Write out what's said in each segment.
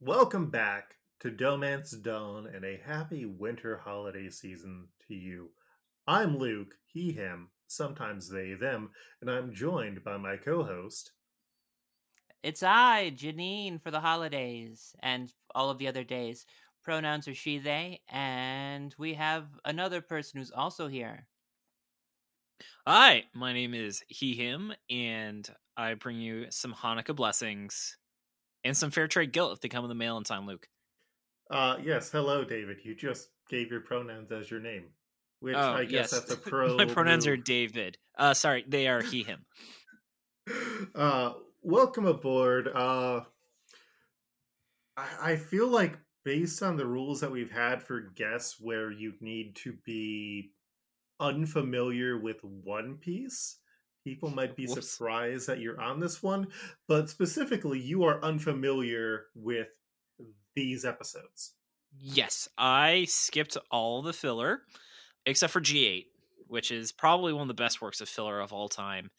Welcome back to Dohmance Dawn and a happy winter holiday season to you. I'm Luke, he, him, sometimes they, them, and I'm joined by my co host. It's I, Janine, for the holidays and all of the other days. Pronouns are she, they, and we have another person who's also here. Hi, my name is he, him, and I bring you some Hanukkah blessings and some fair trade guilt if they come in the mail in time, Luke. Uh, yes, hello, David. You just gave your pronouns as your name, which oh, I guess yes. that's a pro. my pronouns move. are David. Uh, sorry, they are he, him. uh, welcome aboard. Uh, I, I feel like based on the rules that we've had for guests, where you need to be unfamiliar with One Piece, people might be Whoops. surprised that you're on this one. But specifically, you are unfamiliar with these episodes. Yes, I skipped all the filler except for G8, which is probably one of the best works of filler of all time.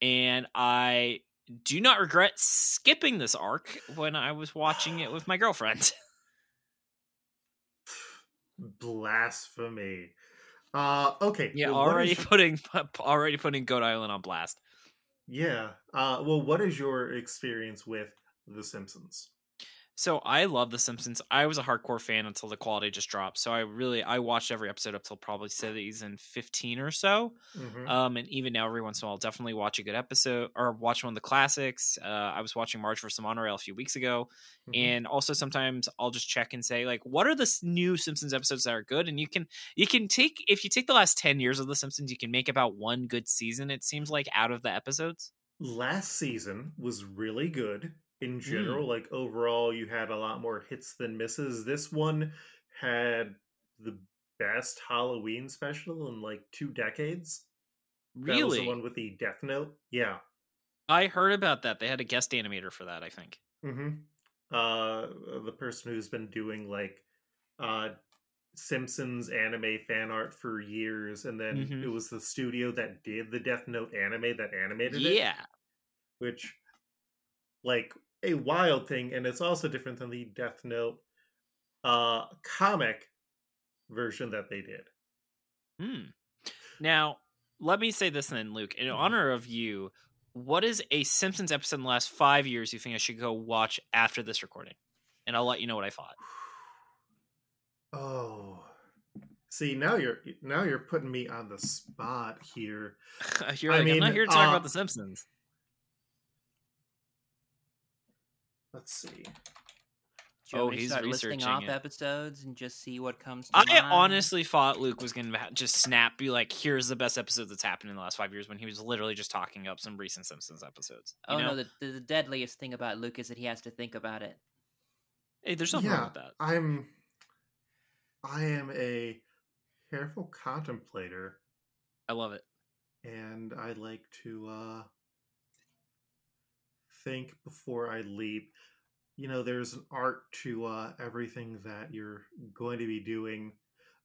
And I do not regret skipping this arc when I was watching it with my girlfriend. Blasphemy. Uh, okay. Yeah, well, already is- putting already putting Goat Island on blast. Yeah. Uh, well, what is your experience with The Simpsons? So I love The Simpsons. I was a hardcore fan until the quality just dropped. So I really I watched every episode up till probably season fifteen or so. Mhm. Um, and even now, every once in a while, I'll definitely watch a good episode or watch one of the classics. Uh, I was watching Marge vs. Monorail a few weeks ago, Mhm. and also sometimes I'll just check and say like, what are the new Simpsons episodes that are good? And you can you can take if you take the last ten years of The Simpsons, you can make about one good season. It seems like out of the episodes. last season was really good in general. Mm. Like overall, you had a lot more hits than misses. This one had the best Halloween special in like two decades. That was Really, the one with the Death Note. Yeah. I heard about that. They had a guest animator for that. I think. hmm Uh, the person who's been doing like uh Simpsons anime fan art for years, and then Mhm. it was the studio that did the Death Note anime that animated it. Yeah. which like a wild thing and it's also different than the death note uh comic version that they did Hmm. Now, let me say this then, Luke. In Mhm. honor of you, what is a Simpsons episode in the last five years you think I should go watch after this recording? And I'll let you know what I thought. oh see now you're now you're putting me on the spot here You're I like, I'm not here to talk uh, about The Simpsons. Let's see Do Oh, want me to he's start listing researching off it. episodes and just see what comes to I mind? honestly thought Luke was going to just snap, be like, here's the best episode that's happened in the last five years when he was literally just talking up some recent Simpsons episodes. You Oh know? no, the, the the deadliest thing about Luke is that he has to think about it. Hey, there's nothing wrong with that. i'm i am a careful contemplator I love it. and i like to uh think before i leap you know there's an art to uh everything that you're going to be doing.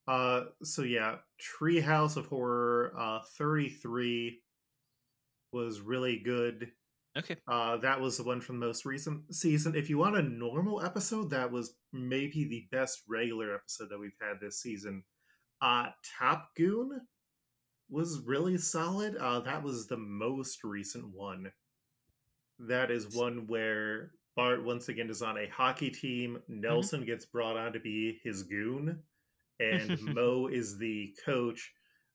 Uh so yeah treehouse of horror uh 33 was really good. Okay. uh that was the one from the most recent season. If you want a normal episode that was maybe the best regular episode that we've had this season. Uh top goon was really solid. Uh that was the most recent one that is one where Bart once again is on a hockey team. Nelson gets brought on to be his goon, and Mo is the coach.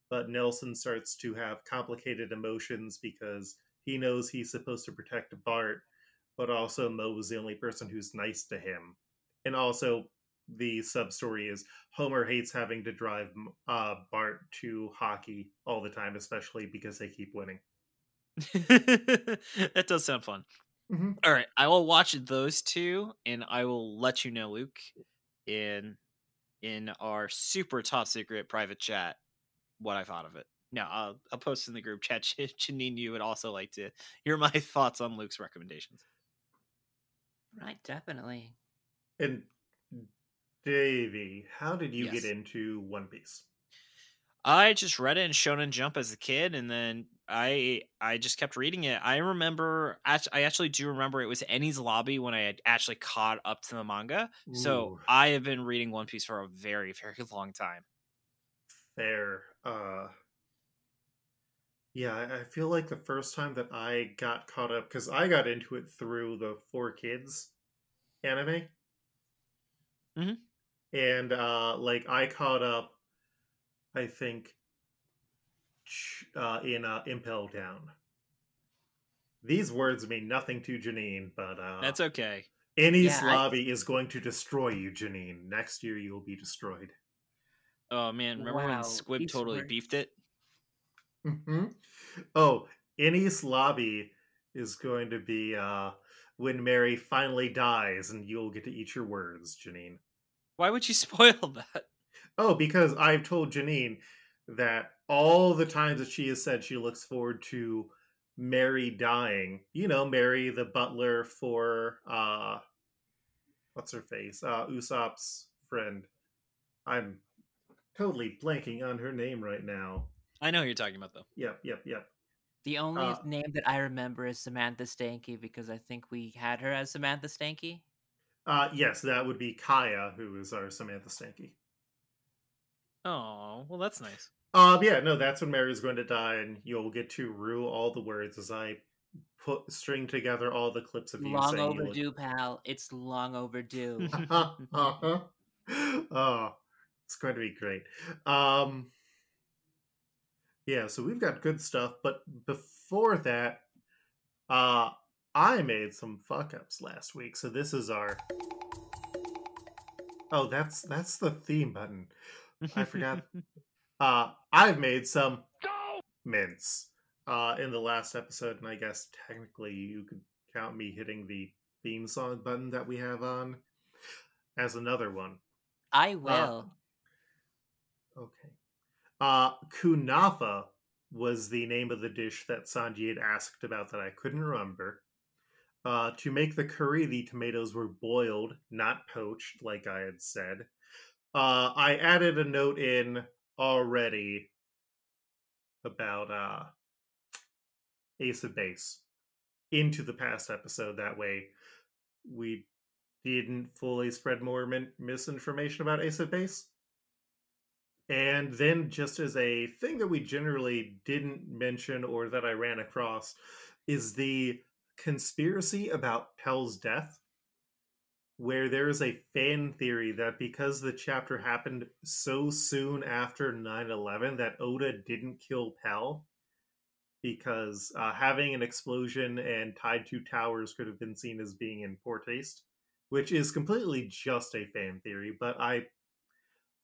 But Nelson starts to have complicated emotions because he knows he's supposed to protect Bart, but also Mo is the only person who's nice to him. And also, the sub story is Homer hates having to drive uh, Bart to hockey all the time, especially because they keep winning. that does sound fun. Mhm. All right, I will watch those two, and I will let you know, Luke, in in our super top secret private chat, what I thought of it. Now, I'll, I'll post in the group chat. Ch- Janine, you would also like to hear my thoughts on Luke's recommendations. Right, definitely. And Davey, how did you Yes. get into One Piece? I just read it in Shonen Jump as a kid, and then I I just kept reading it. I remember I actually do remember it was Enies Lobby when I had actually caught up to the manga. So I have been reading One Piece for a very very long time. Fair. Uh, yeah, I feel like the first time that I got caught up because I got into it through the Four Kids anime, Mhm. and uh, like I caught up, I think, uh, in uh, Impel Down. These words mean nothing to Janine, but uh, That's okay. Any Yeah, I- lobby is going to destroy you, Janine. Next year, you will be destroyed. Oh man, remember Wow, when Squib these totally were- beefed it? hmm Oh, Enies Lobby is going to be uh, when Merry finally dies, and you'll get to eat your words, Janine. Why would you spoil that? Oh, because I've told Janine that all the times that she has said she looks forward to Merry dying. You know, Merry, the butler for uh, what's her face? Uh, Usopp's friend. I'm totally blanking on her name right now. I know who you're talking about though. Yep, yep, yep. The only Uh, name that I remember is Samantha Stanky because I think we had her as Samantha Stanky. Uh, yes, that would be Kaya, who is our Samantha Stanky. Oh, well that's nice. Um, yeah, no, that's when Merry's going to die, and you'll get to rue all the words as I put string together all the clips of you Long saying you overdue, pal. It's long overdue. uh-huh. oh, it's going to be great. Um, yeah, so we've got good stuff, but before that, uh, I made some fuck ups last week, so this is our. Oh, that's that's the theme button. I forgot. Uh, I've made some mints uh, in the last episode, and I guess technically you could count me hitting the theme song button that we have on as another one. I will. Okay. Uh, kunafa was the name of the dish that Sanji had asked about that I couldn't remember. Uh, to make the curry, the tomatoes were boiled, not poached, like I had said. Uh, I added a note in already about uh, Ace of Base into the past episode. That way, we didn't fully spread more min- misinformation about Ace of Base. And then, just as a thing that we generally didn't mention or that I ran across, is the conspiracy about Pell's death, where there is a fan theory that because the chapter happened so soon after 9 11, that Oda didn't kill Pell because uh, having an explosion and tied to towers could have been seen as being in poor taste, which is completely just a fan theory, but I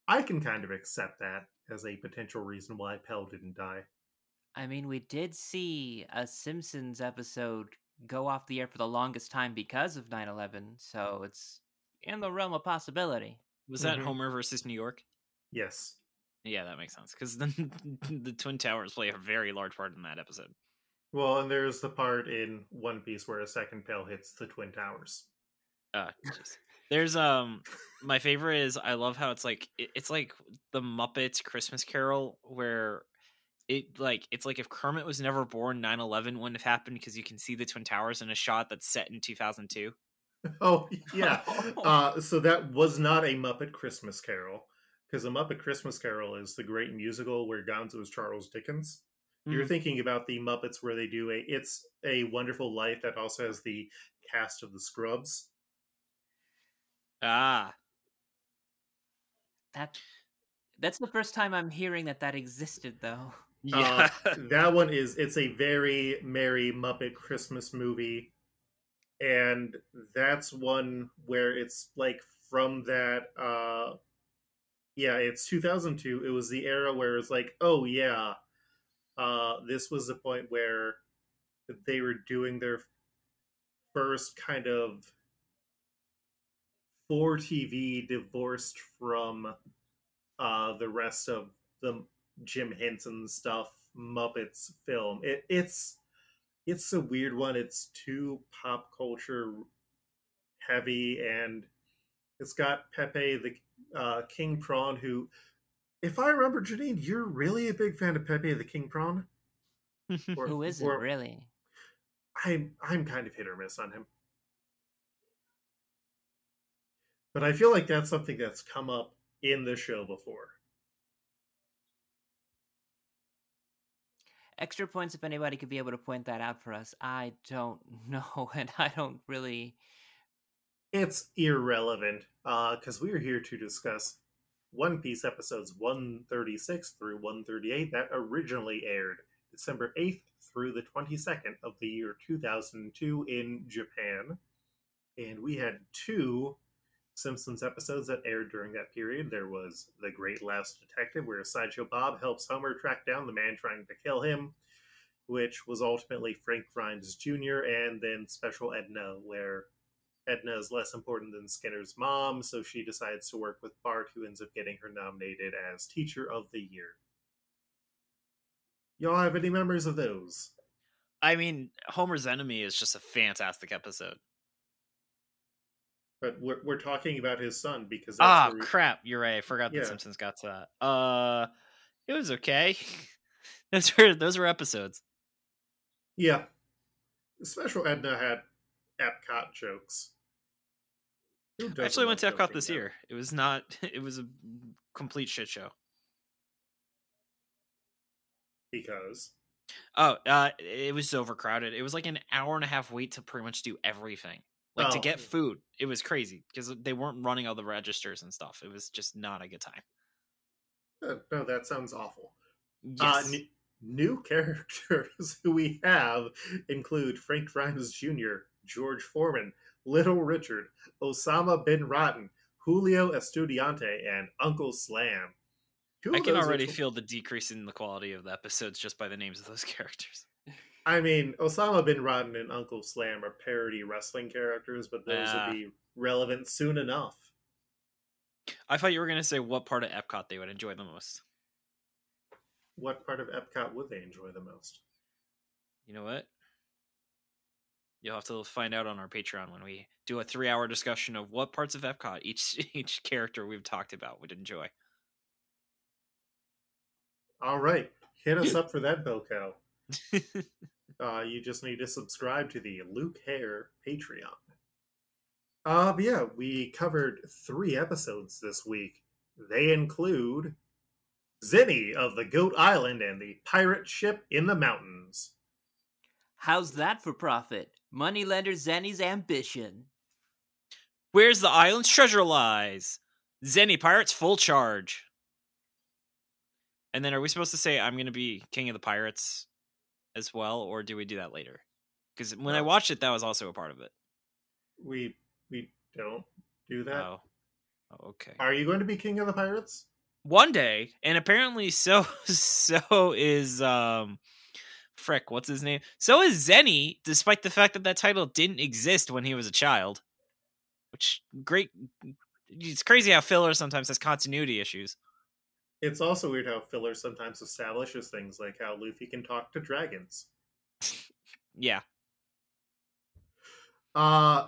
I can kind of accept that as a potential reason why Pell didn't die. I mean, we did see a Simpsons episode go off the air for the longest time because of 9 11, so it's in the realm of possibility. Was that Mhm. Homer versus New York? Yes. Yeah, that makes sense because then the Twin Towers play a very large part in that episode. Well, and there's the part in One Piece where a second Pell hits the Twin Towers. Uh. There's um my favorite is I love how it's like it- it's like the Muppets Christmas Carol where it like it's like if Kermit was never born 9/11 wouldn't have happened because you can see the Twin Towers in a shot that's set in 2002. Oh, yeah. uh, so that was not a Muppet Christmas Carol, because a Muppet Christmas Carol is the great musical where Gonzo is Charles Dickens. You're Mhm. thinking about the Muppets where they do a It's a Wonderful Life that also has the cast of the Scrubs. Ah, That That's the first time I'm hearing that that existed, though. Yeah. Uh, that one is it's a very merry Muppet Christmas movie, and that's one where it's like from that. uh Yeah, it's 2002. It was the era where it's like, oh yeah, uh this was the point where they were doing their first kind of for TV divorced from uh the rest of the Jim Henson stuff Muppets film. It, it's it's a weird one. It's too pop culture heavy, and it's got Pepe the uh, King Prawn, who if I remember, Janine, you're really a big fan of Pepe the King Prawn. Or- Who isn't or- really? I'm I'm kind of hit or miss on him. But I feel like that's something that's come up in the show before. Extra points if anybody could be able to point that out for us. I don't know, and I don't really. It's irrelevant uh, because we are here to discuss One Piece episodes 136 through 138 that originally aired December 8th through the 22nd of the year 2002 in Japan. And we had two Simpsons episodes that aired during that period. There was The Great Last Detective, where Sideshow Bob helps Homer track down the man trying to kill him, which was ultimately Frank Grimes Jr., and then Special Edna, where Edna is less important than Skinner's mom, so she decides to work with Bart, who ends up getting her nominated as Teacher of the Year. Y'all have any memories of those? I mean, Homer's Enemy is just a fantastic episode. But we're, we're talking about his son because Ah, we- crap! You're right. I forgot Yeah. the Simpsons got to that. Uh, it was okay. those were those were episodes. yeah. Special Edna had Epcot jokes. I actually went to Epcot this year. It was not. It was a complete shit show. because Oh, uh, it was overcrowded. It was like an hour and a half wait to pretty much do everything. Like to Oh. get food, it was crazy because they weren't running all the registers and stuff. It was just not a good time. uh, no, that sounds awful. Yes. Uh, n- new characters who we have include Frank Grimes Jr., George Foreman, Little Richard, Osama bin Laden, Julio Estudiante, and Uncle Slam. I can already feel the decrease in the quality of the episodes just by the names of those characters. I mean, Osama bin Laden and Uncle Slam are parody wrestling characters, but those Ah. will be relevant soon enough. I thought you were going to say what part of Epcot they would enjoy the most. What part of Epcot would they enjoy the most? You know what? You'll have to find out on our Patreon when we do a three-hour discussion of what parts of Epcot each each character we've talked about would enjoy. All right, hit us up for that, Boco. Uh, you just need to subscribe to the Luke Hare Patreon. Uh, but yeah, we covered three episodes this week. They include Zenny of the Goat Island and the pirate ship in the mountains. How's that for profit? Moneylender Zenny's ambition. Where's the island's treasure lies? Zenny Pirates full charge. And then are we supposed to say I'm going to be king of the pirates as well or do we do that later? Cuz when I watched it that was also a part of it. We we don't do that. Oh. oh. Okay. Are you going to be king of the pirates? One day and apparently so so is um frick what's his name? So is Zenny despite the fact that that title didn't exist when he was a child. Which great it's crazy how filler sometimes has continuity issues. It's also weird how filler sometimes establishes things like how Luffy can talk to dragons. Yeah. Uh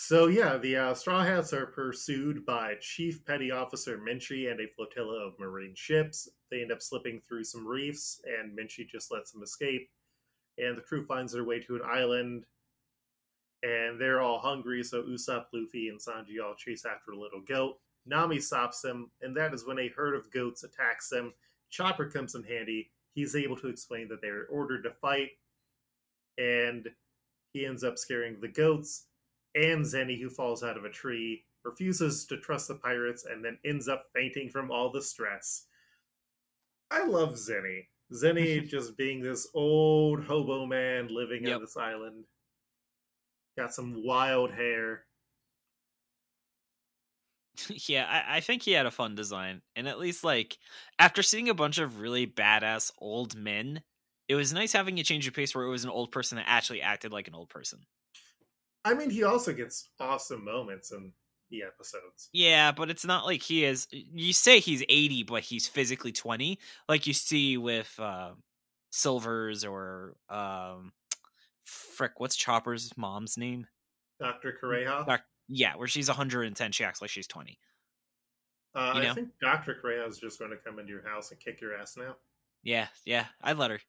so yeah, the uh, Straw Hats are pursued by Chief Petty Officer Minchey and a flotilla of marine ships. They end up slipping through some reefs, and Minchey just lets them escape. And the crew finds their way to an island, and they're all hungry. So Usopp, Luffy, and Sanji all chase after a little goat. Nami stops them, and that is when a herd of goats attacks them. Chopper comes in handy. He's able to explain that they are ordered to fight, and he ends up scaring the goats and Zenny, who falls out of a tree, refuses to trust the pirates and then ends up fainting from all the stress. I love Zenny. Zenny just being this old hobo man living Yep. on this island. Got some wild hair. Yeah, I, I think he had a fun design. And at least like after seeing a bunch of really badass old men, it was nice having a change of pace where it was an old person that actually acted like an old person. I mean, he also gets awesome moments in the episodes. Yeah, but it's not like he is you say he's 80 but he's physically 20 like you see with uh Silvers or um frick what's Chopper's mom's name? Dr. Kureha. Doc- Yeah, where she's 110 she acts like she's 20. Uh, You I think Doctor Crayon's just going to come into your house and kick your ass now. Yeah, yeah, I'd let her.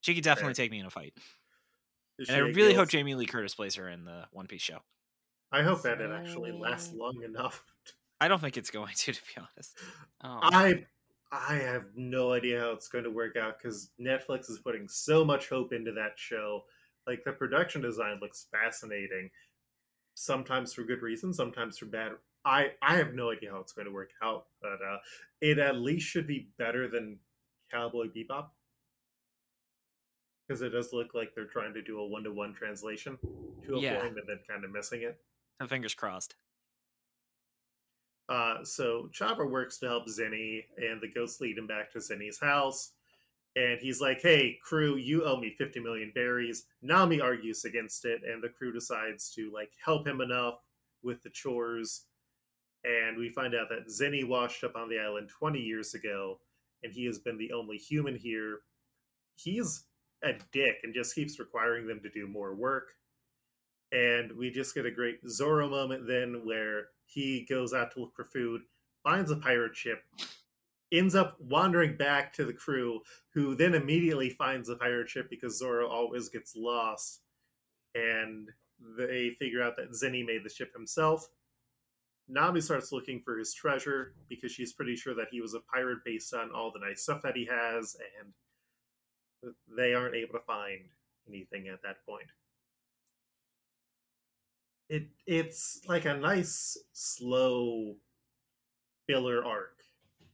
She could definitely Fair. take me in a fight. Is And she I a really hope? Jamie Lee Curtis plays her in the One Piece show. I hope that it actually lasts long enough. I don't think it's going to, to be honest. Oh. I I have no idea how it's going to work out because Netflix is putting so much hope into that show. Like the production design looks fascinating, sometimes for good reasons, sometimes for bad. I I have no idea how it's going to work out, but uh, it at least should be better than Cowboy Bebop because it does look like they're trying to do a one to one translation to a Yeah. point, but then kind of missing it. So fingers crossed. Uh, so Chopper works to help Zenny, and the ghosts lead him back to Zenny's house. And he's like, "Hey, crew, you owe me fifty million berries." Nami argues against it, and the crew decides to like help him enough with the chores. And we find out that Zenny washed up on the island twenty years ago, and he has been the only human here. He's a dick and just keeps requiring them to do more work and we just get a great Zoro moment then where he goes out to look for food, finds a pirate ship, ends up wandering back to the crew, who then immediately finds the pirate ship because Zoro always gets lost, and they figure out that Zenny made the ship himself. Nami starts looking for his treasure because she's pretty sure that he was a pirate based on all the nice stuff that he has, and they aren't able to find anything at that point. It it's like a nice slow filler arc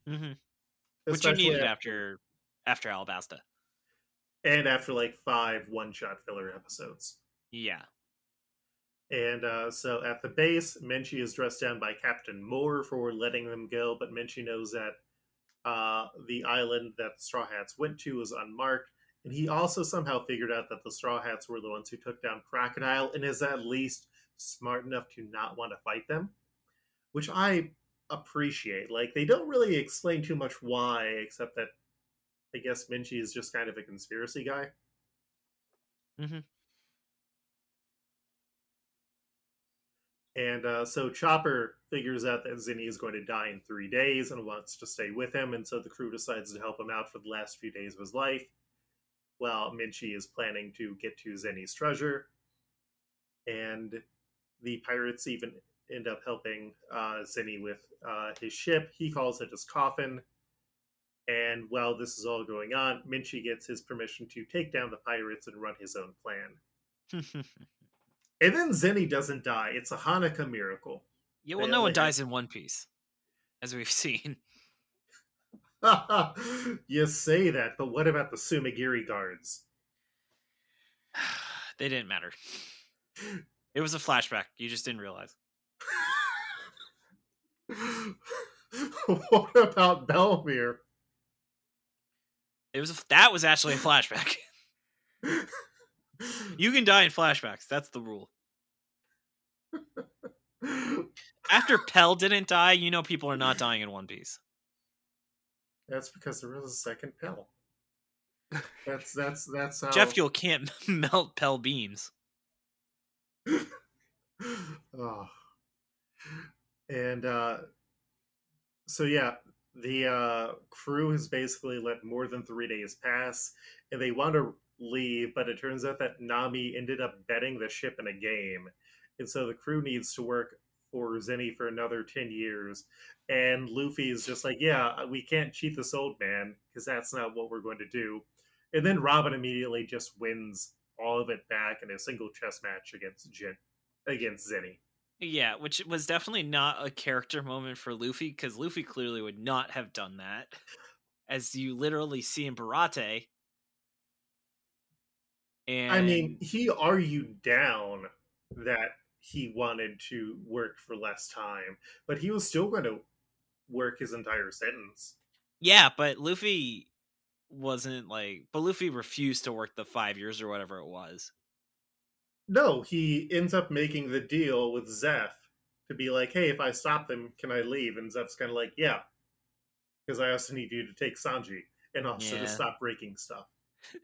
hmm Which you needed after- after after Alabasta. and after like five one shot filler episodes Yeah. and uh, so at the base Minchey is dressed down by captain moore for letting them go but Minchey knows that uh, the island that the straw hats went to is unmarked and he also somehow figured out that the straw hats were the ones who took down crocodile and is at least smart enough to not want to fight them which i appreciate. Like they don't really explain too much why except that i guess Minchey is just kind of a conspiracy guy. Mhm. and uh, so chopper figures out that Zenny is going to die in three days and wants to stay with him and so the crew decides to help him out for the last few days of his life while Minchey is planning to get to Zenny's treasure. And the pirates even end up helping uh, Zenny with uh, his ship. He calls it his coffin. And while this is all going on, Minchey gets his permission to take down the pirates and run his own plan. And then Zenny doesn't die. It's a Hanukkah miracle. yeah, well, They no one dies in One Piece, as we've seen. you say that, but what about the Sumagiri guards? they didn't matter. It was a flashback. You just didn't realize. what about Bellemere? It was a, that was actually a flashback. you can die in flashbacks. That's the rule. After Pell didn't die, you know people are not dying in One Piece. That's because there was a second Pell. That's that's that's how jet fuel can't melt Pell beams. oh. And uh so yeah, the uh crew has basically let more than three days pass and they want to leave, but it turns out that Nami ended up betting the ship in a game. And so the crew needs to work for Zenny for another 10 years. And Luffy is just like, yeah, we can't cheat this old man because that's not what we're going to do. And then Robin immediately just wins all of it back in a single chess match against Jin, against Zenny. Yeah, which was definitely not a character moment for Luffy because Luffy clearly would not have done that. As you literally see in Baratie. And I mean, he argued down that he wanted to work for less time, but he was still going to work his entire sentence. yeah, but Luffy wasn't like, but Luffy refused to work the five years or whatever it was. No, he ends up making the deal with Zeff to be like, hey, if I stop them, can I leave? And Zeff's kind of like, yeah, because I also need you to take Sanji and also Yeah. to stop breaking stuff.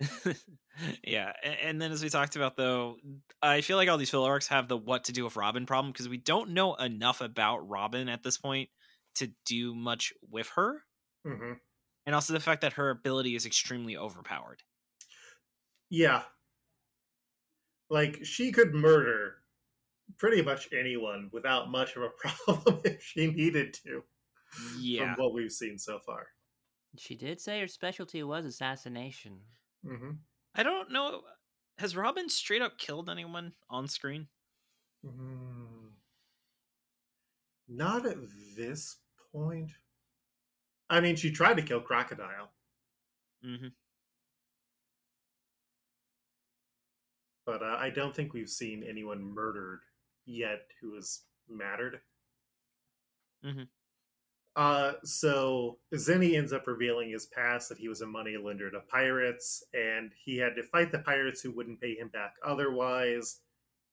yeah, and then as we talked about though, I feel like all these filler arcs have the what to do with Robin problem because we don't know enough about Robin at this point to do much with her, hmm and also the fact that her ability is extremely overpowered. Yeah. Like she could murder pretty much anyone without much of a problem if she needed to. Yeah, From what we've seen so far. She did say her specialty was assassination. hmm I don't know. Has Robin straight up killed anyone on screen? Mm. Not at this point. I mean, she tried to kill Crocodile, Mm-hmm. But uh, I don't think we've seen anyone murdered yet who has mattered. Mhm. Uh, so Zenny ends up revealing his past that he was a money lender to pirates, and he had to fight the pirates who wouldn't pay him back otherwise.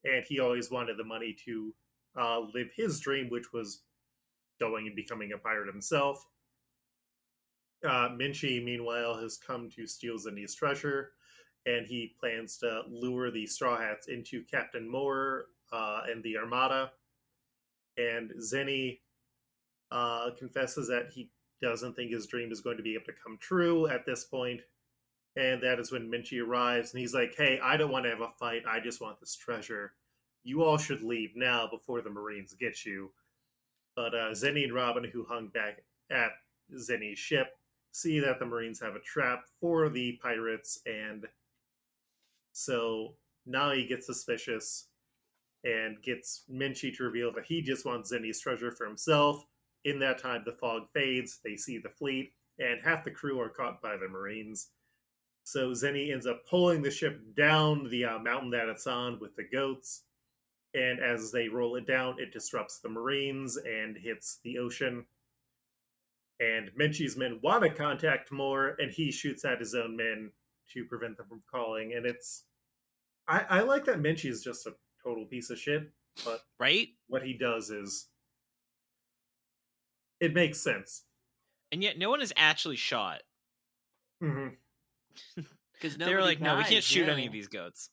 And he always wanted the money to uh, live his dream, which was going and becoming a pirate himself. Uh, Minchey, meanwhile, has come to steal Zenny's treasure, and he plans to lure the Straw Hats into Captain Moore uh, and the Armada. And Zenny uh, confesses that he doesn't think his dream is going to be able to come true at this point. And that is when Minchey arrives, and he's like, Hey, I don't want to have a fight. I just want this treasure. You all should leave now before the Marines get you. But uh, Zenny and Robin, who hung back at Zenny's ship, see that the Marines have a trap for the pirates, and so now he gets suspicious and gets Minchey to reveal that he just wants Zenny's treasure for himself. In that time, the fog fades, they see the fleet, and half the crew are caught by the Marines. So Zenny ends up pulling the ship down the uh, mountain that it's on with the goats. And as they roll it down, it disrupts the Marines and hits the ocean and Minchey's men want to contact more, and he shoots at his own men to prevent them from calling. And it's, I, I like that Minchey is just a total piece of shit, but Right? what he does is, it makes sense. And yet, no one is actually shot. hmm Because they were like, no, we can't shoot any of these goats.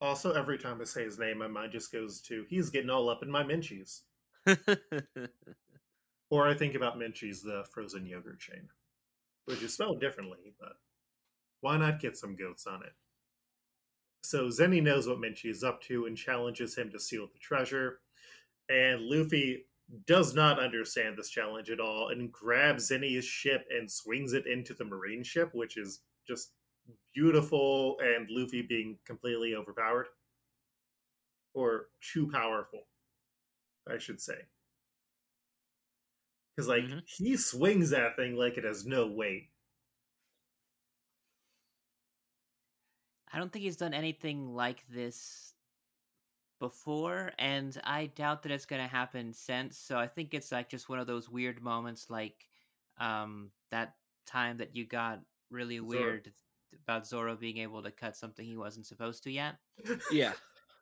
Also, every time I say his name, my mind just goes to he's getting all up in my Mincheys. Or I think about Menchie's, the frozen yogurt chain, which is spelled differently, but why not get some goats on it? So Zenny knows what Minchey is up to and challenges him to steal the treasure. And Luffy does not understand this challenge at all and grabs Zenny's ship and swings it into the marine ship, which is just beautiful and Luffy being completely overpowered. Or too powerful, I should say. Because, like, Mhm. he swings that thing like it has no weight. I don't think he's done anything like this before, and I doubt that it's going to happen since. So I think it's like just one of those weird moments, like um, that time that you got really Zoro. weird about Zoro being able to cut something he wasn't supposed to yet. yeah.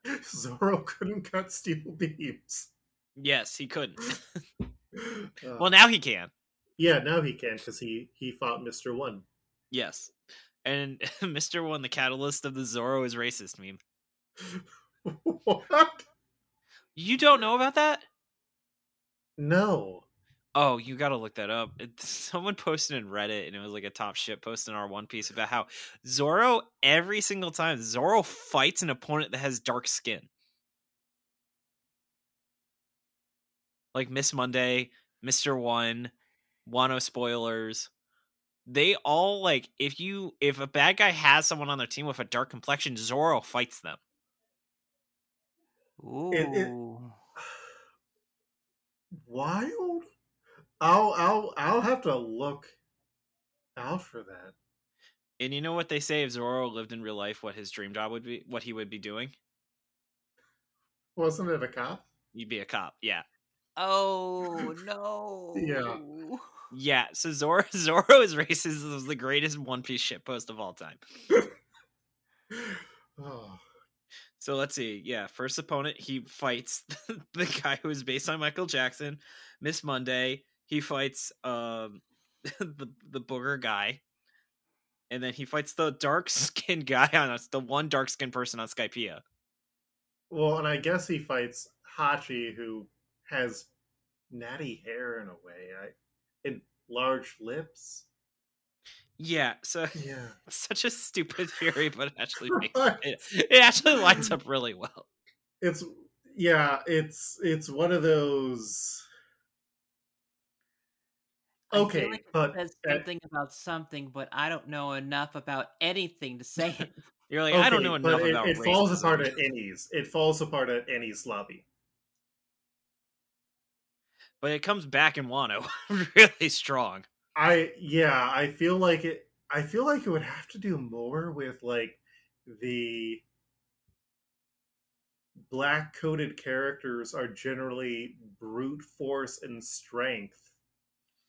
Zoro couldn't cut steel beams. Yes, he couldn't. Uh, well, now he can. yeah, now he can because he he fought Mister One. Yes. And Mr. One, the catalyst of the Zoro is racist meme. what? You don't know about that? No. Oh, you got to look that up. It, someone posted in Reddit, and it was like a top shit post in our One Piece about how Zoro every single time Zoro fights an opponent that has dark skin, like Miss Monday, Mister One, Wano spoilers. They all like if you if a bad guy has someone on their team with a dark complexion, Zoro fights them. Ooh. It- it- Wild. I'll I'll I'll have to look out for that. And you know what they say if Zoro lived in real life, what his dream job would be, what he would be doing? Wasn't it a cop? You'd be a cop. Yeah. Oh no. Yeah. Yeah, so Zoro Zoro is racist is the greatest One Piece shit post of all time. Oh. So let's see. Yeah, first opponent he fights the guy who is based on Michael Jackson, Miss Monday. He fights um the the booger guy, and then he fights the dark skinned guy on us, the one dark skinned person on Skypiea. Well, and I guess he fights Hachi, who has natty hair in a way. I and large lips. Yeah, so Yeah. it's such a stupid theory, but it actually makes Right. it, it actually lines up really well. It's yeah, it's it's one of those I feel Okay, like it but says at- something about something, but I don't know enough about anything to say it. You're like, I don't know enough it, about it falls racism. apart at Enies. It falls apart at Enies Lobby. But it comes back in Wano really strong. I yeah, I feel like it I feel like it would have to do more with like the black coated characters are generally brute force and strength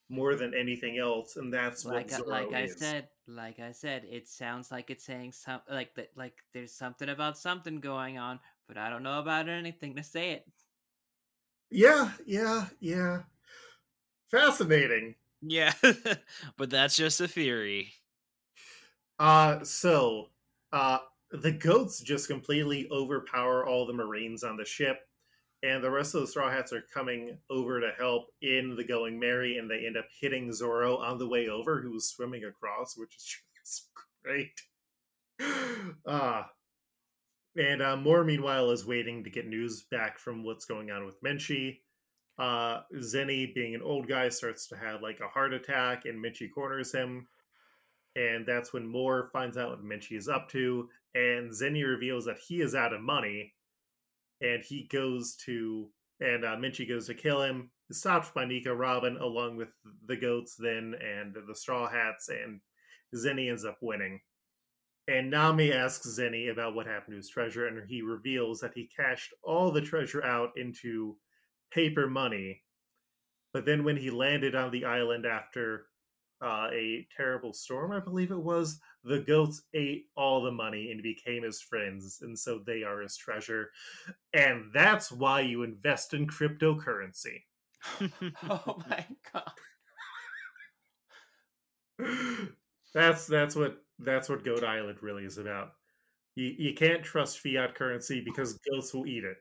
more than anything else, and that's like what I, Zoro like I is. said, like I said, it sounds like it's saying some like that like there's something about something going on, but I don't know about anything to say it. Yeah, yeah, yeah. Fascinating. Yeah, but that's just a theory. Uh so uh the goats just completely overpower all the marines on the ship and the rest of the straw hats are coming over to help in the going merry and they end up hitting zoro on the way over who was swimming across which is just great uh and uh, Moore, meanwhile, is waiting to get news back from what's going on with Minchey. Uh, Zenny, being an old guy, starts to have like a heart attack, and Minchey corners him. And that's when Moore finds out what Minchey is up to, and Zenny reveals that he is out of money, and he goes to, and uh, Minchey goes to kill him. Stopped by Nico Robin along with the goats, then and the Straw Hats, and Zenny ends up winning. And Nami asks Zenny about what happened to his treasure, and he reveals that he cashed all the treasure out into paper money. But then when he landed on the island after uh, a terrible storm, I believe it was, the goats ate all the money and became his friends, and so they are his treasure. And that's why you invest in cryptocurrency. Oh my god. that's that's what that's what Goat Island really is about. You you can't trust fiat currency because goats will eat it.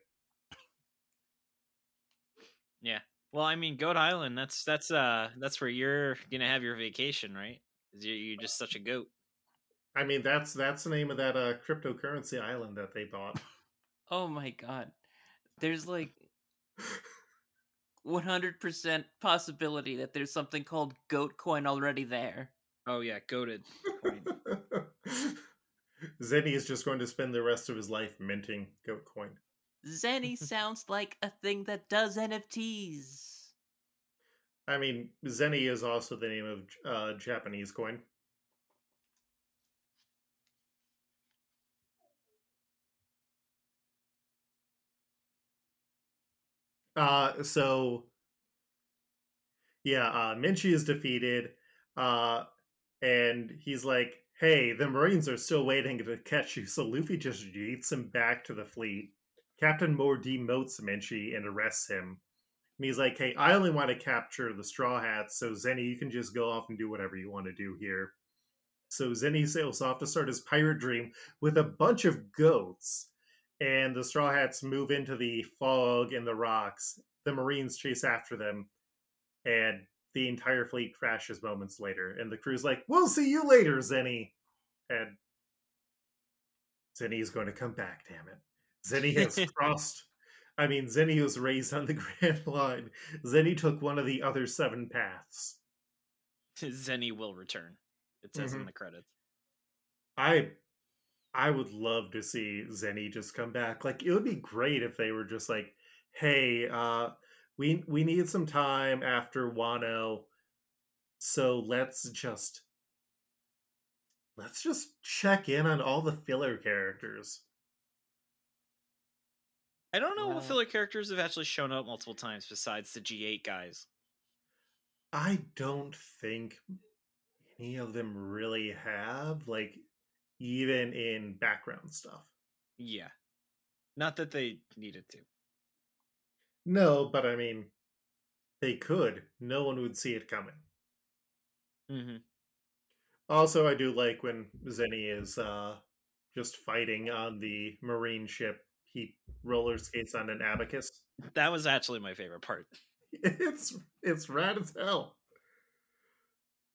Yeah. Well, I mean, Goat Island. That's that's uh that's where you're gonna have your vacation, right? 'Cause you're, you're just such a goat. I mean that's that's the name of that uh, cryptocurrency island that they bought. Oh my god. There's like 100% possibility that there's something called goat coin already there. Oh yeah, goated. Coin. Zenny is just going to spend the rest of his life minting goat coin. Zenny sounds like a thing that does NFTs. I mean, Zenny is also the name of uh, Japanese coin. Uh, so yeah, uh, Minchey is defeated, uh, and he's like, "Hey, the Marines are still waiting to catch you." So Luffy just yeets him back to the fleet. Captain Moore demotes Minchey and arrests him. And he's like, "Hey, I only want to capture the Straw Hats, so Zenny, you can just go off and do whatever you want to do here." So Zenny sails off to start his pirate dream with a bunch of goats, and the Straw Hats move into the fog and the rocks. The Marines chase after them, and the entire fleet crashes moments later. And the crew's like, "We'll see you later, Zenny," and Zenny is going to come back. Damn it! Zenny has crossed. I mean, Zenny was raised on the Grand Line. Zenny took one of the other seven paths. Zenny will return. It says in Mhm. the credits. I I would love to see Zenny just come back. Like it would be great if they were just like, "Hey, uh we we need some time after Wano. So let's just let's just check in on all the filler characters." I don't know what uh filler characters have actually shown up multiple times besides the G8 guys. I don't think any of them really have like even in background stuff. Yeah. Not that they needed to. No, but I mean they could. No one would see it coming. Mm-hmm. Also, I do like when Zenny is uh, just fighting on the marine ship. He roller skates on an abacus. That was actually my favorite part. It's it's rad as hell.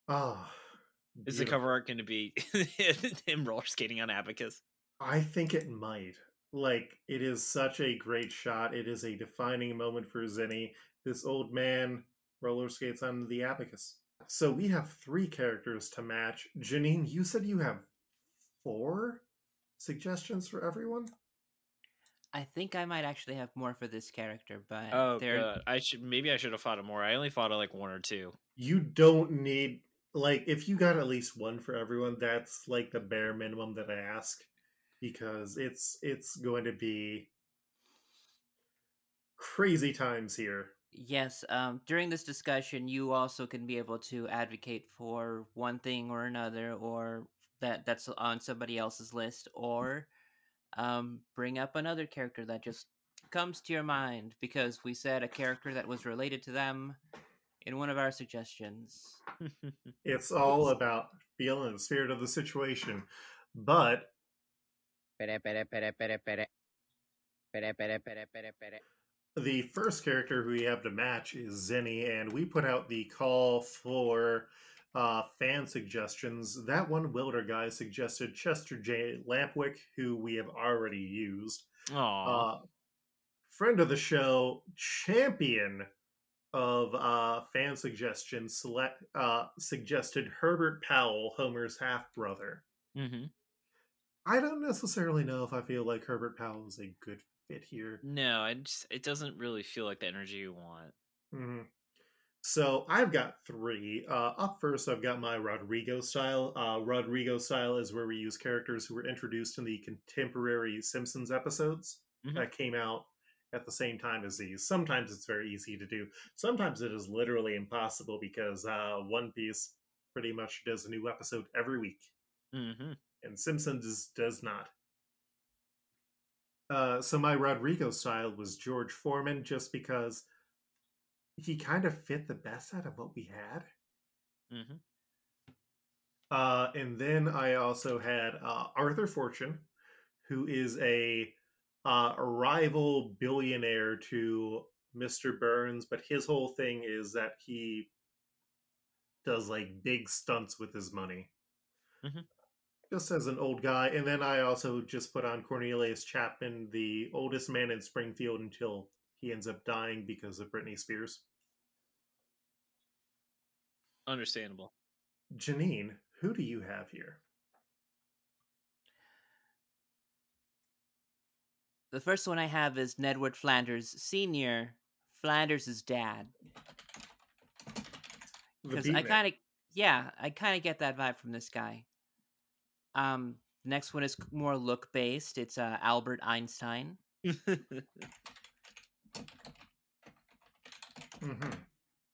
Ah, Is the cover art going to be him roller skating on Abacus? I think it might. Like, it is such a great shot. It is a defining moment for Zenny. This old man roller skates on the abacus. So we have three characters to match. Janine, you said you have four suggestions for everyone? I think I might actually have more for this character, but Oh, there good. I should maybe I should have fought it more. I only fought it like one or two. You don't need like if you got at least one for everyone, that's like the bare minimum that I ask because it's it's going to be crazy times here. Yes, um, during this discussion, you also can be able to advocate for one thing or another, or that that's on somebody else's list, or um, bring up another character that just comes to your mind because we said a character that was related to them in one of our suggestions. It's all about feeling the spirit of the situation. But the first character who we have to match is Zenny, and we put out the call for uh, fan suggestions. That one Wilder guy suggested Chester J. Lampwick, who we have already used. Aw. Uh, friend of the show, champion of uh, fan suggestions, select, uh, suggested Herbert Powell, Homer's half brother. hmm I don't necessarily know if I feel like Herbert Powell is a good fit here. No, I just it doesn't really feel like the energy you want. Mhm. So I've got three. Uh, up first, I've got my Rodrigo style. Uh, Rodrigo style is where we use characters who were introduced in the contemporary Simpsons episodes Mhm. that came out at the same time as these. Sometimes it's very easy to do. Sometimes it is literally impossible because uh, One Piece pretty much does a new episode every week hmm and Simpsons does not. Uh, so my Rodrigo style was George Foreman, just because he kind of fit the best out of what we had. hmm Uh, and then I also had uh, Arthur Fortune, who is a uh, a rival billionaire to Mr. Burns, but his whole thing is that he does like big stunts with his money. Mhm. Just as an old guy. And then I also just put on Cornelius Chapman, the oldest man in Springfield until he ends up dying because of Britney Spears. Understandable. Janine, who do you have here? The first one I have is Nedward Flanders Senior, Flanders' dad. Because I kind of, yeah, I kind of get that vibe from this guy. Um, next one is more look based. It's uh, Albert Einstein. Mhm.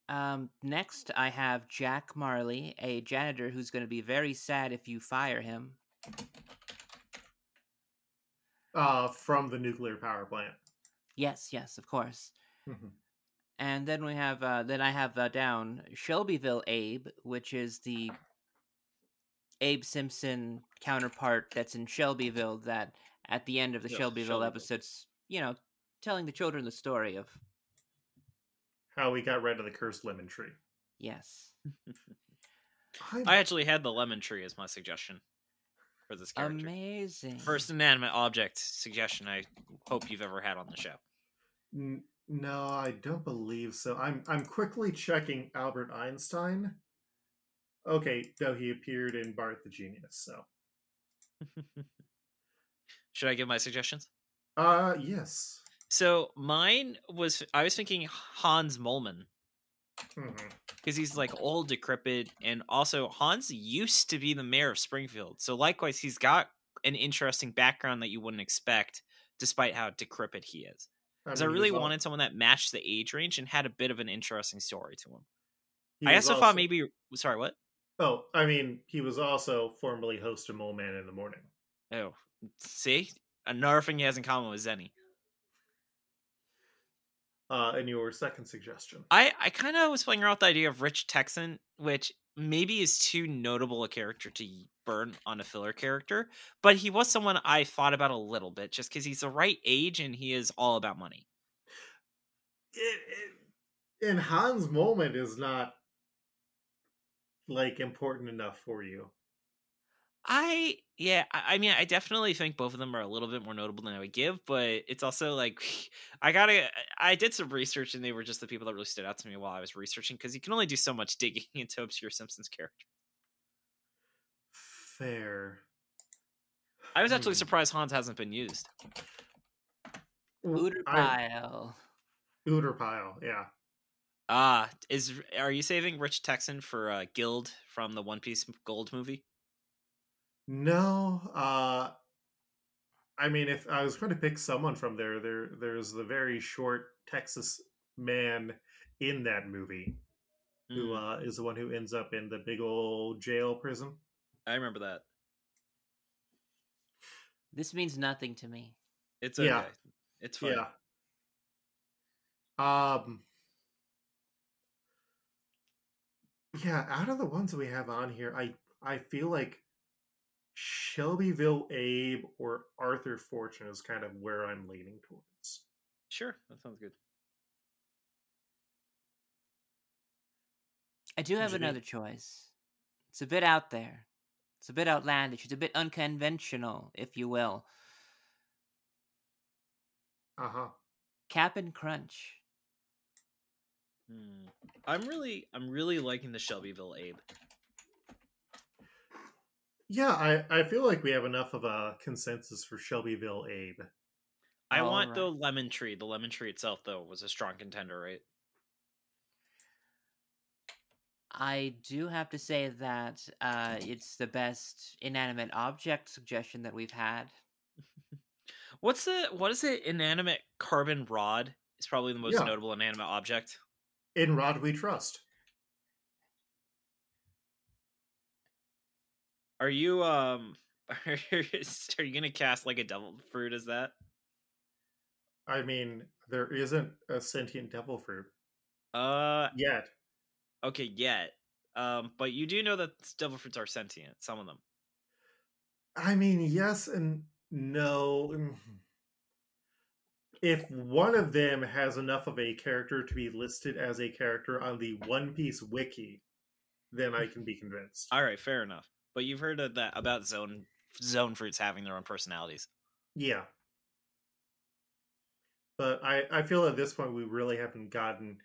Um, next, I have Jack Marley, a janitor who's going to be very sad if you fire him. Uh, from the nuclear power plant. Yes, yes, of course. Mhm. And then we have, uh, then I have uh, down Shelbyville Abe, which is the Abe Simpson counterpart that's in Shelbyville. That at the end of the Ugh, Shelbyville, Shelbyville. episodes, you know, telling the children the story of How we got rid of the cursed lemon tree. yes, I'm- I actually had the lemon tree as my suggestion for this character. amazing. First inanimate object suggestion I hope you've ever had on the show. N- no, I don't believe so. I'm I'm quickly checking Albert Einstein. Okay, no, he appeared in Bart the Genius. So, Should I give my suggestions? uh, yes. So mine was I was thinking Hans Moleman because he's like old, decrepit, and also Hans used to be the mayor of Springfield. So likewise, he's got an interesting background that you wouldn't expect, despite how decrepit he is. Because I, mean, he really wanted someone that matched the age range and had a bit of an interesting story to him. he I was also thought maybe sorry, what? Oh, I mean, he was also formerly host of Mole Man in the Morning. Oh, see, another thing he has in common with Zenny. Uh, and your second suggestion. I I kind of was playing around with the idea of Rich Texan, which maybe is too notable a character to burn on a filler character, but he was someone I thought about a little bit just because he's the right age and he is all about money. It, it, and Hans Moleman is not like important enough for you. I yeah, I, I mean, I definitely think both of them are a little bit more notable than I would give, but it's also like I gotta. I did some research, and they were just the people that really stood out to me while I was researching because you can only do so much digging into obscure Simpsons character. Fair. I was actually Hmm. surprised Hans hasn't been used. Well, Ooter I- pile. Ooter pile, yeah. Ah, is are you saving Rich Texan for uh, Gild from the One Piece Gold movie? No, uh I mean if I was going to pick someone from there, there there's the very short Texas man in that movie who Mm, uh is the one who ends up in the big old jail prison. I remember that. This means nothing to me. It's okay. Yeah. It's fine. Yeah. Um Yeah, out of the ones we have on here, I I feel like Shelbyville Abe or Arthur Fortune is kind of where I'm leaning towards. Sure, that sounds good. I do have Janine? another choice. It's a bit out there. It's a bit outlandish. It's a bit unconventional, if you will. Uh-huh. Cap'n Crunch. Hmm. I'm really, I'm really liking the Shelbyville Abe. Yeah, I, I feel like we have enough of a consensus for Shelbyville Abe. I All want the lemon tree. The lemon tree itself, though, was a strong contender, right? I do have to say that uh, it's the best inanimate object suggestion that we've had. What's the what is it? Inanimate carbon rod is probably the most Yeah. notable inanimate object. In Rod We Trust. Are you um are you gonna cast like a devil fruit as that? I mean, there isn't a sentient devil fruit Uh yet. okay, yet. Um, but you do know that devil fruits are sentient, some of them. I mean, yes and no. If one of them has enough of a character to be listed as a character on the One Piece wiki, then I can be convinced. All right, fair enough. But you've heard of that about zone zone fruits having their own personalities. Yeah. But I, I feel at this point we really haven't gotten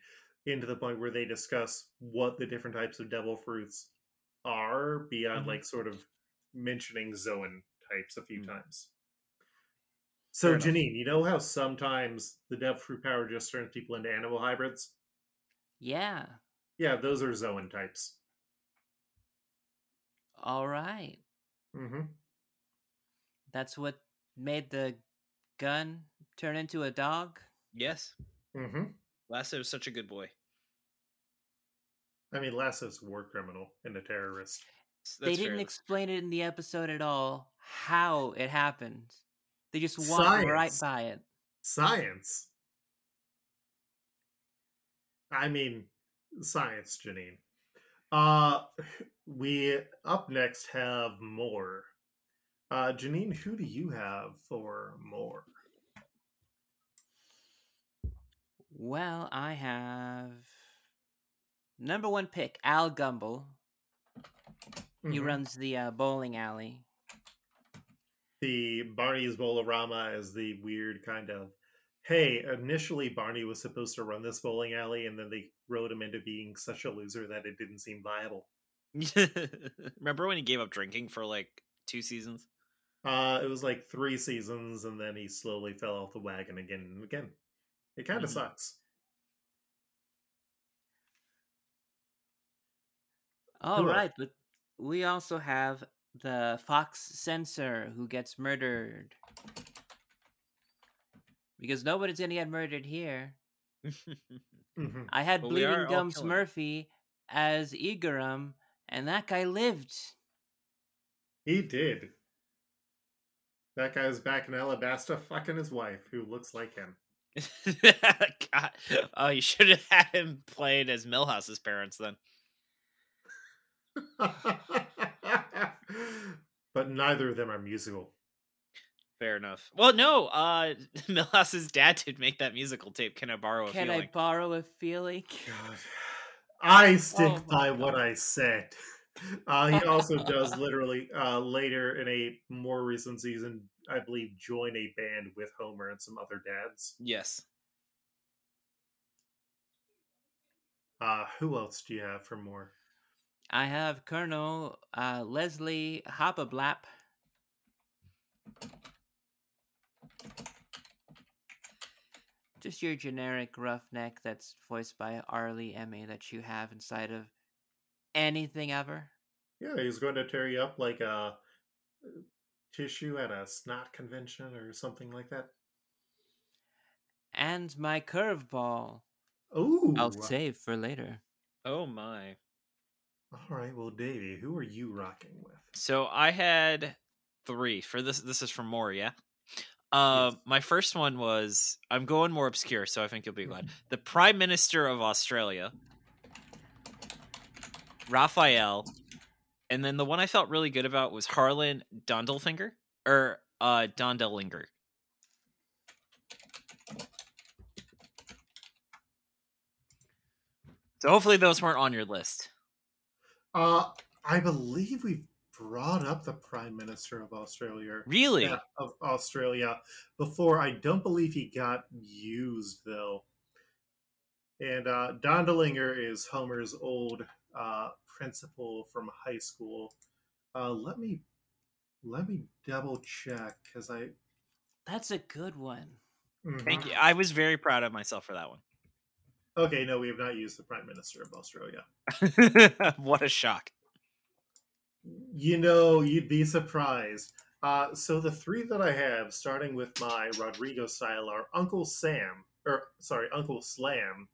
into the point where they discuss what the different types of devil fruits are beyond Mhm. like sort of mentioning Zoan types a few Mhm. times. So Janine, you know how sometimes the devil fruit power just turns people into animal hybrids? Yeah. Yeah, those are Zoan types. All right. Mm-hmm. That's what made the gun turn into a dog. Yes. Mm-hmm. Lasso is such a good boy. I mean, Lasso's a war criminal and a terrorist. S- they didn't fair. explain it in the episode at all how it happened. They just walked right by it. Science. I mean, science, Janine. Uh, we up next have Moore. Uh, Janine, who do you have for Moore? Well, I have number one pick, Al Gumble. He Mhm. runs the uh, bowling alley. The Barney's Bowlarama as the weird kind of. Hey, initially Barney was supposed to run this bowling alley, and then they wrote him into being such a loser that it didn't seem viable. Remember when he gave up drinking for like two seasons? Uh, it was like three seasons, and then he slowly fell off the wagon again and again. It kind of Mhm. sucks. All Who right, but we also have the Fox censor who gets murdered. Because nobody's gonna get murdered here. Mhm. I had Bleeding Gums. Murphy as Igaram, and that guy lived. He did. That guy's back in Alabasta fucking his wife, who looks like him. God. Oh, you should have had him played as Milhouse's parents then. but neither of them are musical. Fair enough. Well, no, uh Milhouse's dad did make that musical tape. Can I borrow a Can feeling? I borrow a feeling? God. I stick Oh my by what I said. Uh, he also does literally uh, later in a more recent season, I believe, join a band with Homer and some other dads. yes. Uh, who else do you have for more? I have Colonel uh, Leslie Hapablap. Just your generic roughneck that's voiced by R. Lee Ermey that you have inside of anything ever. Yeah, he's going to tear you up like a tissue at a snot convention or something like that. And my curveball. Ooh. I'll save for later. Oh my. All right, well, Davey, who are you rocking with? So I had three for this. This is from more, yeah. Uh, Yes. my first one was I'm going Moore obscure, so I think you'll be glad. The Prime Minister of Australia, Raphael, and then the one I felt really good about was Harlan Dondelfinger or uh Dondelinger. So hopefully those weren't on your list. Uh, I believe we've brought up the Prime Minister of Australia. Really? Yeah, of Australia before. I don't believe he got used though. And uh, Dondelinger is Homer's old uh, principal from high school. Uh, let me let me double check because I That's a good one. Thank you. I was very proud of myself for that one. Okay, no, we have not used the Prime Minister of Australia. what a shock. You know, you'd be surprised. Uh, so the three that I have, starting with my Rodrigo style, are Uncle Sam, or sorry, Uncle Slam.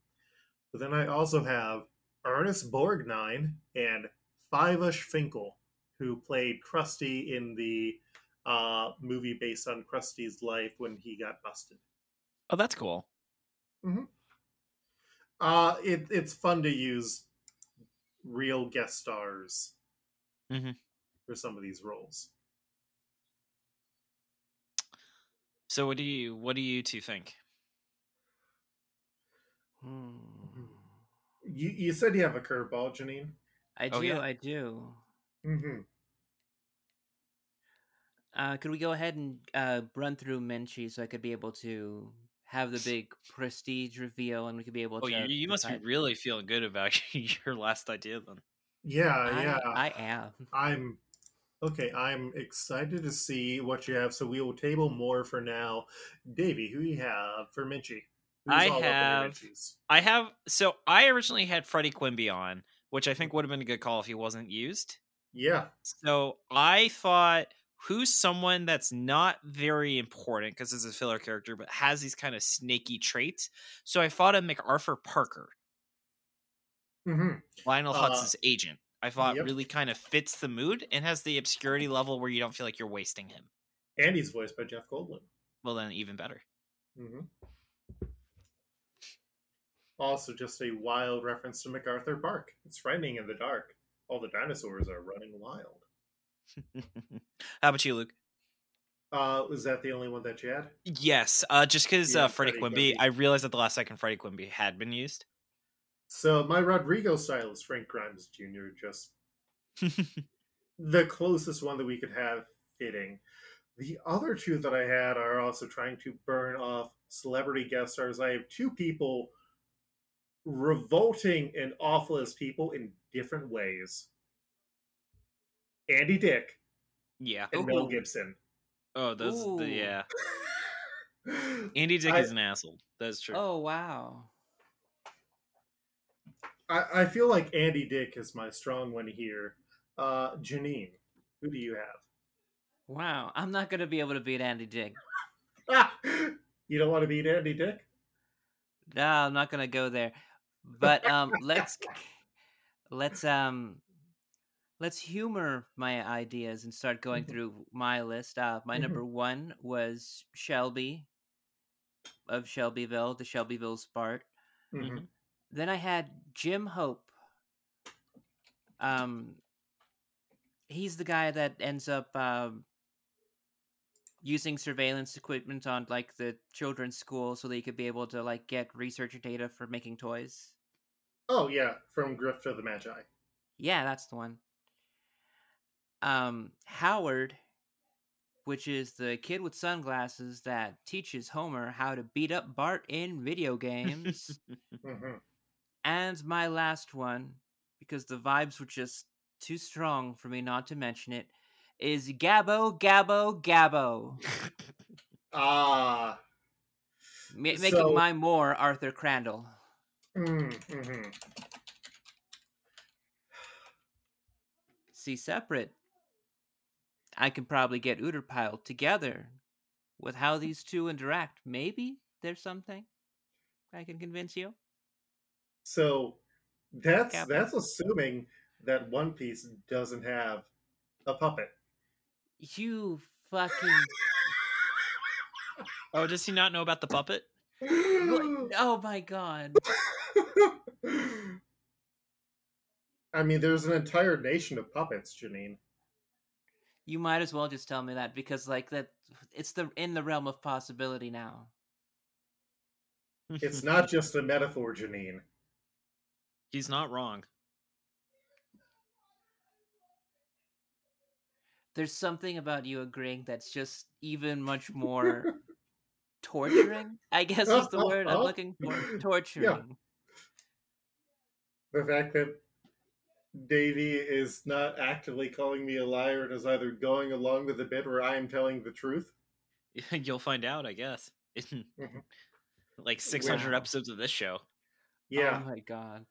But then I also have Ernest Borgnine and Fyvush Finkel, who played Krusty in the uh, movie based on Krusty's life when he got busted. Oh, that's cool. Uh, it, it's fun to use real guest stars Mhm. for some of these roles. So what do you what do you two think? Hmm. You, you said you have a curveball, Janine. I Oh, do, yeah? I do. Mm-hmm. Uh, could we go ahead and uh, run through Minchey so I could be able to have the big prestige reveal and we could be able Oh, to. you, you must be really feeling good about your last idea then. Yeah, I, yeah. I am. I'm okay. I'm excited to see what you have. So we will table Moore for now. Davey, who you have for Minchey? Who's I all up in your have- I have so I originally had Freddie Quimby on, which I mm. think would have been a good call if he wasn't used. Yeah. So I thought who's someone that's not very important because it's a filler character, but has these kind of snaky traits. So I thought a MacArthur Parker, hmm Lionel Uh, Hutz's agent. I thought yep. really kind of fits the mood and has the obscurity level where you don't feel like you're wasting him. And he's voiced by Jeff Goldblum. Well, then even better. hmm Also, just a wild reference to MacArthur Park. It's frightening in the dark. All the dinosaurs are running wild. How about you, Luke? Uh, was that the only one that you had? Yes, uh, just because Yeah, uh, Freddie, Freddie Quimby, Quimby. I realized at the last second Freddie Quimby had been used. So my Rodrigo style is Frank Grimes Jr. Just the closest one that we could have fitting. The other two that I had are also trying to burn off celebrity guest stars. I have two people revolting and awful as people in different ways. Andy Dick yeah. and Mel Gibson. Oh, those. Ooh. The, yeah. Andy Dick I- is an asshole. That's true. Oh, wow. I, I feel like Andy Dick is my strong one here. Uh, Janine, who do you have? Wow. I'm not going to be able to beat Andy Dick. you don't want to beat Andy Dick? No, I'm not going to go there. But um, let's let's um let's humor my ideas and start going Mhm. through my list. Uh, my Mhm. number one was Shelby of Shelbyville, the Shelbyville Spart. Mhm. Then I had Jim Hope. Um, he's the guy that ends up um, using surveillance equipment on like the children's school so they could be able to like get research data for making toys. Oh yeah, from Grift of the Magi. Yeah, that's the one. Um, Howard, which is the kid with sunglasses that teaches Homer how to beat up Bart in video games. hmm and my last one, because the vibes were just too strong for me not to mention it, is Gabbo, Gabbo, Gabbo. Ah. Ma- making So- my Moore Arthur Crandall. Mm-hmm. See, separate. I can probably get Uterpile together with how hmm. these two interact. Maybe there's something I can convince you. So that's Cap- that's assuming that One Piece doesn't have a puppet. You fucking. oh, does he not know about the puppet? What? Oh my god. I mean, there's an entire nation of puppets, Janine. You might as well just tell me that because, like, that it's the in the realm of possibility now. It's not just a metaphor, Janine. He's not wrong. There's something about you agreeing that's just even much more torturing. I guess is the uh-huh. word I'm uh-huh. looking for. Torturing. The fact that Davy is not actively calling me a liar and is either going along with the bit or I am telling the truth. You'll find out, I guess. In Mhm. like 600 Wow. episodes of this show. Yeah, Oh my god.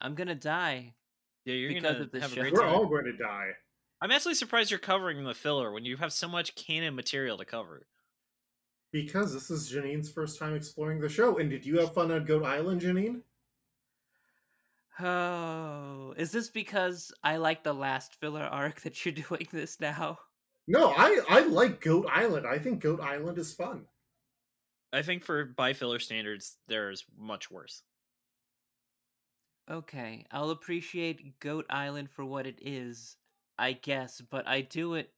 I'm gonna die. Yeah, you're Because gonna of this have a show. great we're time. all going to die. I'm actually surprised you're covering the filler when you have so much canon material to cover. Because this is Janine's first time exploring the show. And did you have fun on Goat Island, Janine? Oh, is this because I like the last filler arc that you're doing this now? No, I, I like Goat Island. I think Goat Island is fun. I think for by filler standards, there's much worse. Okay, I'll appreciate Goat Island for what it is, I guess, but I do it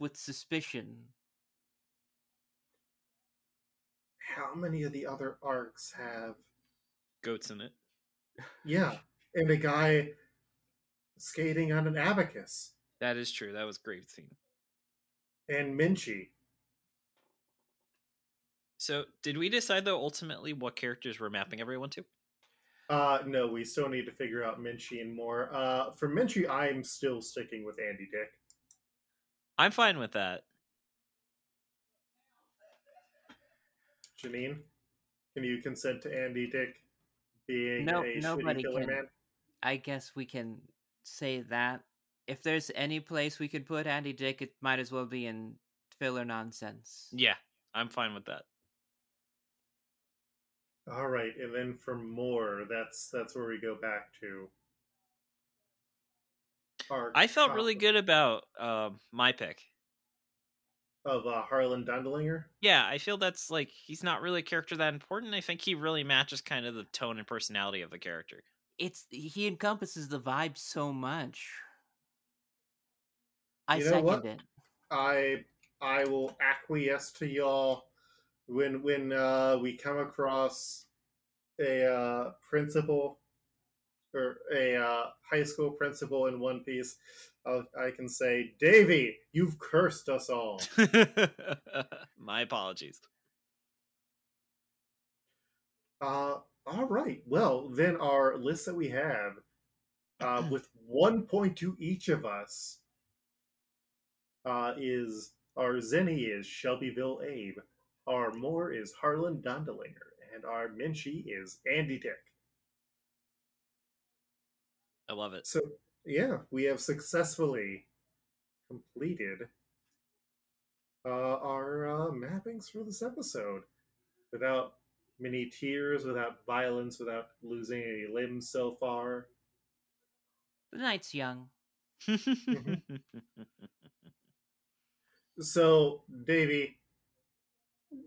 with suspicion. How many of the other arcs have Goats in it. Yeah, and a guy skating on an abacus That is true. That was a great scene. and Minchey. So, did we decide though ultimately what characters we're mapping everyone to? Uh, no, we still need to figure out Minchey and Moore. Uh, for Minchey, I'm still sticking with Andy Dick. I'm fine with that. Janine, can you consent to Andy Dick being No- a shitty nobody filler can. man? I guess we can say that. If there's any place we could put Andy Dick, it might as well be in filler nonsense. Yeah, I'm fine with that. All right, and then for Moore, that's that's where we go back to. Our I felt top really good about um, my pick. of uh, Harlan Dondelinger. Yeah, I feel that's like he's not really a character that important. I think he really matches kind of the tone and personality of the character. It's he encompasses the vibe so much. I You know second what? it. I I will acquiesce to y'all when when uh, we come across a uh, principal or a uh, high school principal in One Piece. I'll, I can say, Davy, you've cursed us all. my apologies. Uh, all right. Well, then our list that we have, uh, with one point to each of us, uh, is our Zenny is Shelbyville Abe, our Moore is Harlan Dondelinger, and our Minchey is Andy Dick. I love it. So, yeah, we have successfully completed uh, our uh, mappings for this episode without many tears, without violence, without losing any limbs so far. The night's young. So, Davy,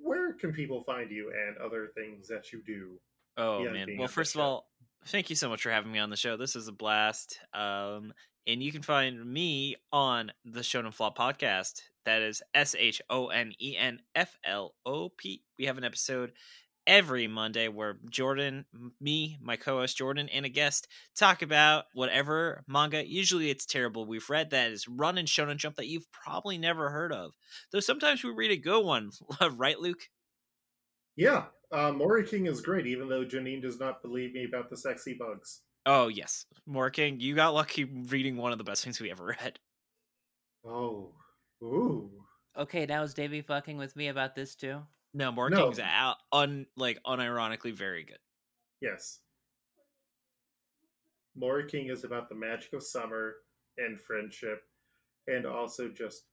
where can people find you and other things that you do? Oh man. Well, first of all, thank you so much for having me on the show. This is a blast. Um, and you can find me on the Shonen Flop podcast. That is S H O N E N F L O P. We have an episode every Monday where Jordan, me, my co host Jordan, and a guest talk about whatever manga. Usually it's terrible. We've read that is run and shonen jump that you've probably never heard of. Though sometimes we read a good one, right, Luke? Yeah, uh, Mori King is great, even though Janine does not believe me about the sexy bugs. Oh, yes. Mori King, you got lucky reading one of the best things we ever read. Oh, ooh. Okay, now is Davey fucking with me about this too? No, Mori No. King's out, un, like unironically very good. Yes. Mori King is about the magic of summer and friendship, and also just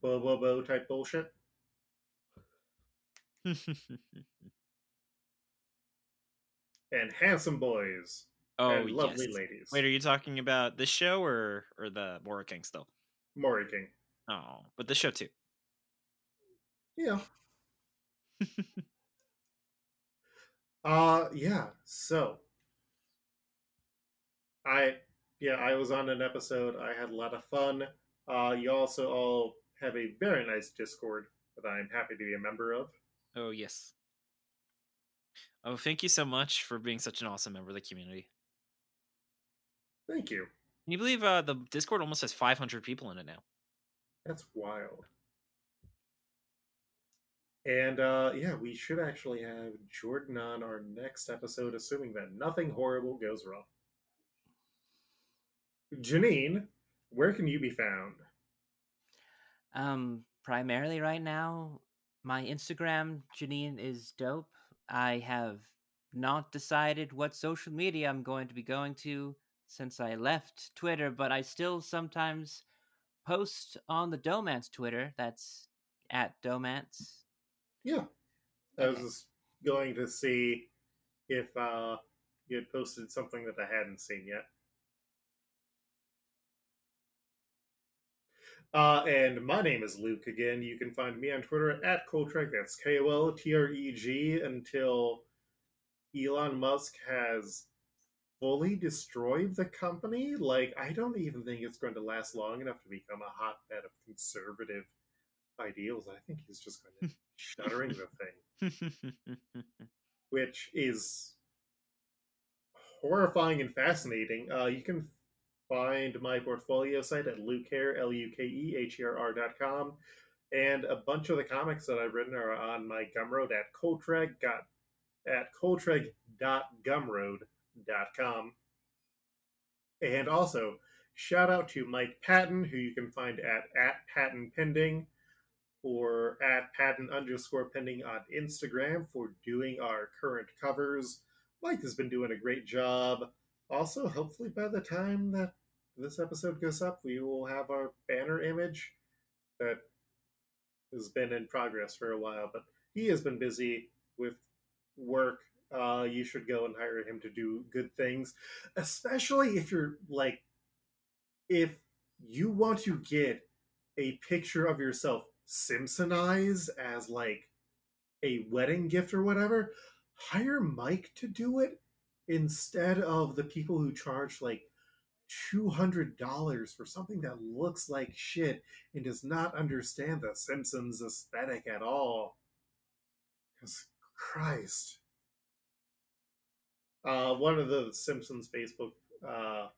bo bo bo type bullshit. And handsome boys oh, and lovely yes. ladies. Wait, are you talking about this show or or the Mori King still? Mori King. Oh, but the show too. Yeah. uh yeah, so I yeah, I was on an episode. I had a lot of fun. Uh you also all have a very nice Discord that I'm happy to be a member of. Oh yes. Oh, thank you so much for being such an awesome member of the community. Thank you. Can you believe uh, the Discord almost has 500 people in it now? That's wild. And uh yeah, we should actually have Jordan on our next episode, assuming that nothing horrible goes wrong. Janine, where can you be found? Um, primarily right now, my Instagram, Janine is dope. I have not decided what social media I'm going to be going to since I left Twitter, but I still sometimes post on the Dohmance Twitter. That's at Dohmance. Yeah. I was just going to see if uh you had posted something that I hadn't seen yet. Uh, and my name is Luke again. You can find me on Twitter at Koltreg. That's K O L T R E G until Elon Musk has fully destroyed the company. Like, I don't even think it's going to last long enough to become a hotbed of conservative ideals. I think he's just going to shuttering the thing which is horrifying and fascinating. Uh, you can find my portfolio site at lukeherr, L U K E H E R R dot com. And a bunch of the comics that I've written are on my Gumroad at Koltreg, got, at koltreg.gumroad.com. And also, shout out to Mike Patten, who you can find at, at Patten Pending or at patent underscore pending on Instagram for doing our current covers. Mike has been doing a great job. Also, hopefully, by the time that this episode goes up, we will have our banner image that has been in progress for a while. But he has been busy with work. Uh, you should go and hire him to do good things, especially if you're like, if you want to get a picture of yourself Simpsonized as like a wedding gift or whatever, hire Mike to do it instead of the people who charge like $200 for something that looks like shit and does not understand the Simpsons aesthetic at all. Because Christ. Uh, one of the Simpsons Facebook uh,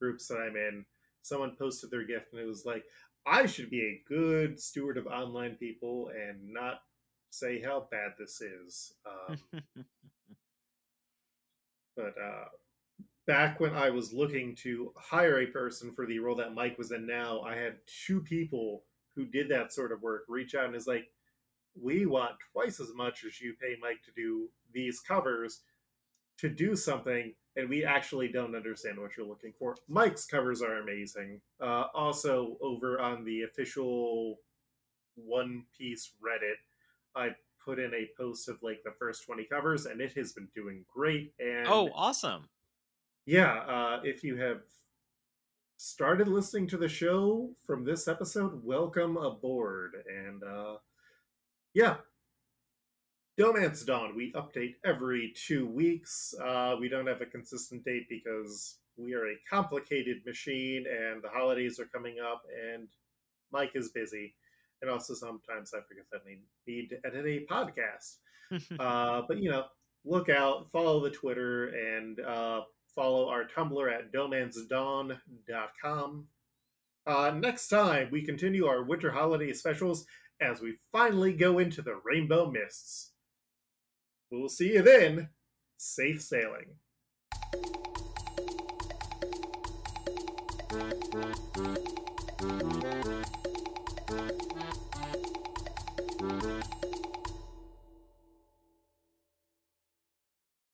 groups that I'm in, someone posted their gift and it was like, I should be a good steward of online people and not say how bad this is. Um, but uh, back when I was looking to hire a person for the role that Mike was in now, I had two people who did that sort of work reach out and is like, we want twice as much as you pay Mike to do these covers to do something, and we actually don't understand what you're looking for. Mike's covers are amazing. Uh, also, over on the official One Piece Reddit, I put in a post of like the first 20 covers, and it has been doing great. And oh, awesome. yeah, uh, if you have started listening to the show from this episode, welcome aboard. And uh, yeah, Dohmance Dawn, we update every two weeks. Uh, we don't have a consistent date because we are a complicated machine and the holidays are coming up and Mike is busy. And also sometimes I forget that we need to edit a podcast. uh, but you know, look out, follow the Twitter, and uh, follow our Tumblr at domansdawn.com. Uh, next time, we continue our winter holiday specials as we finally go into the rainbow mists. We'll see you then. Safe sailing.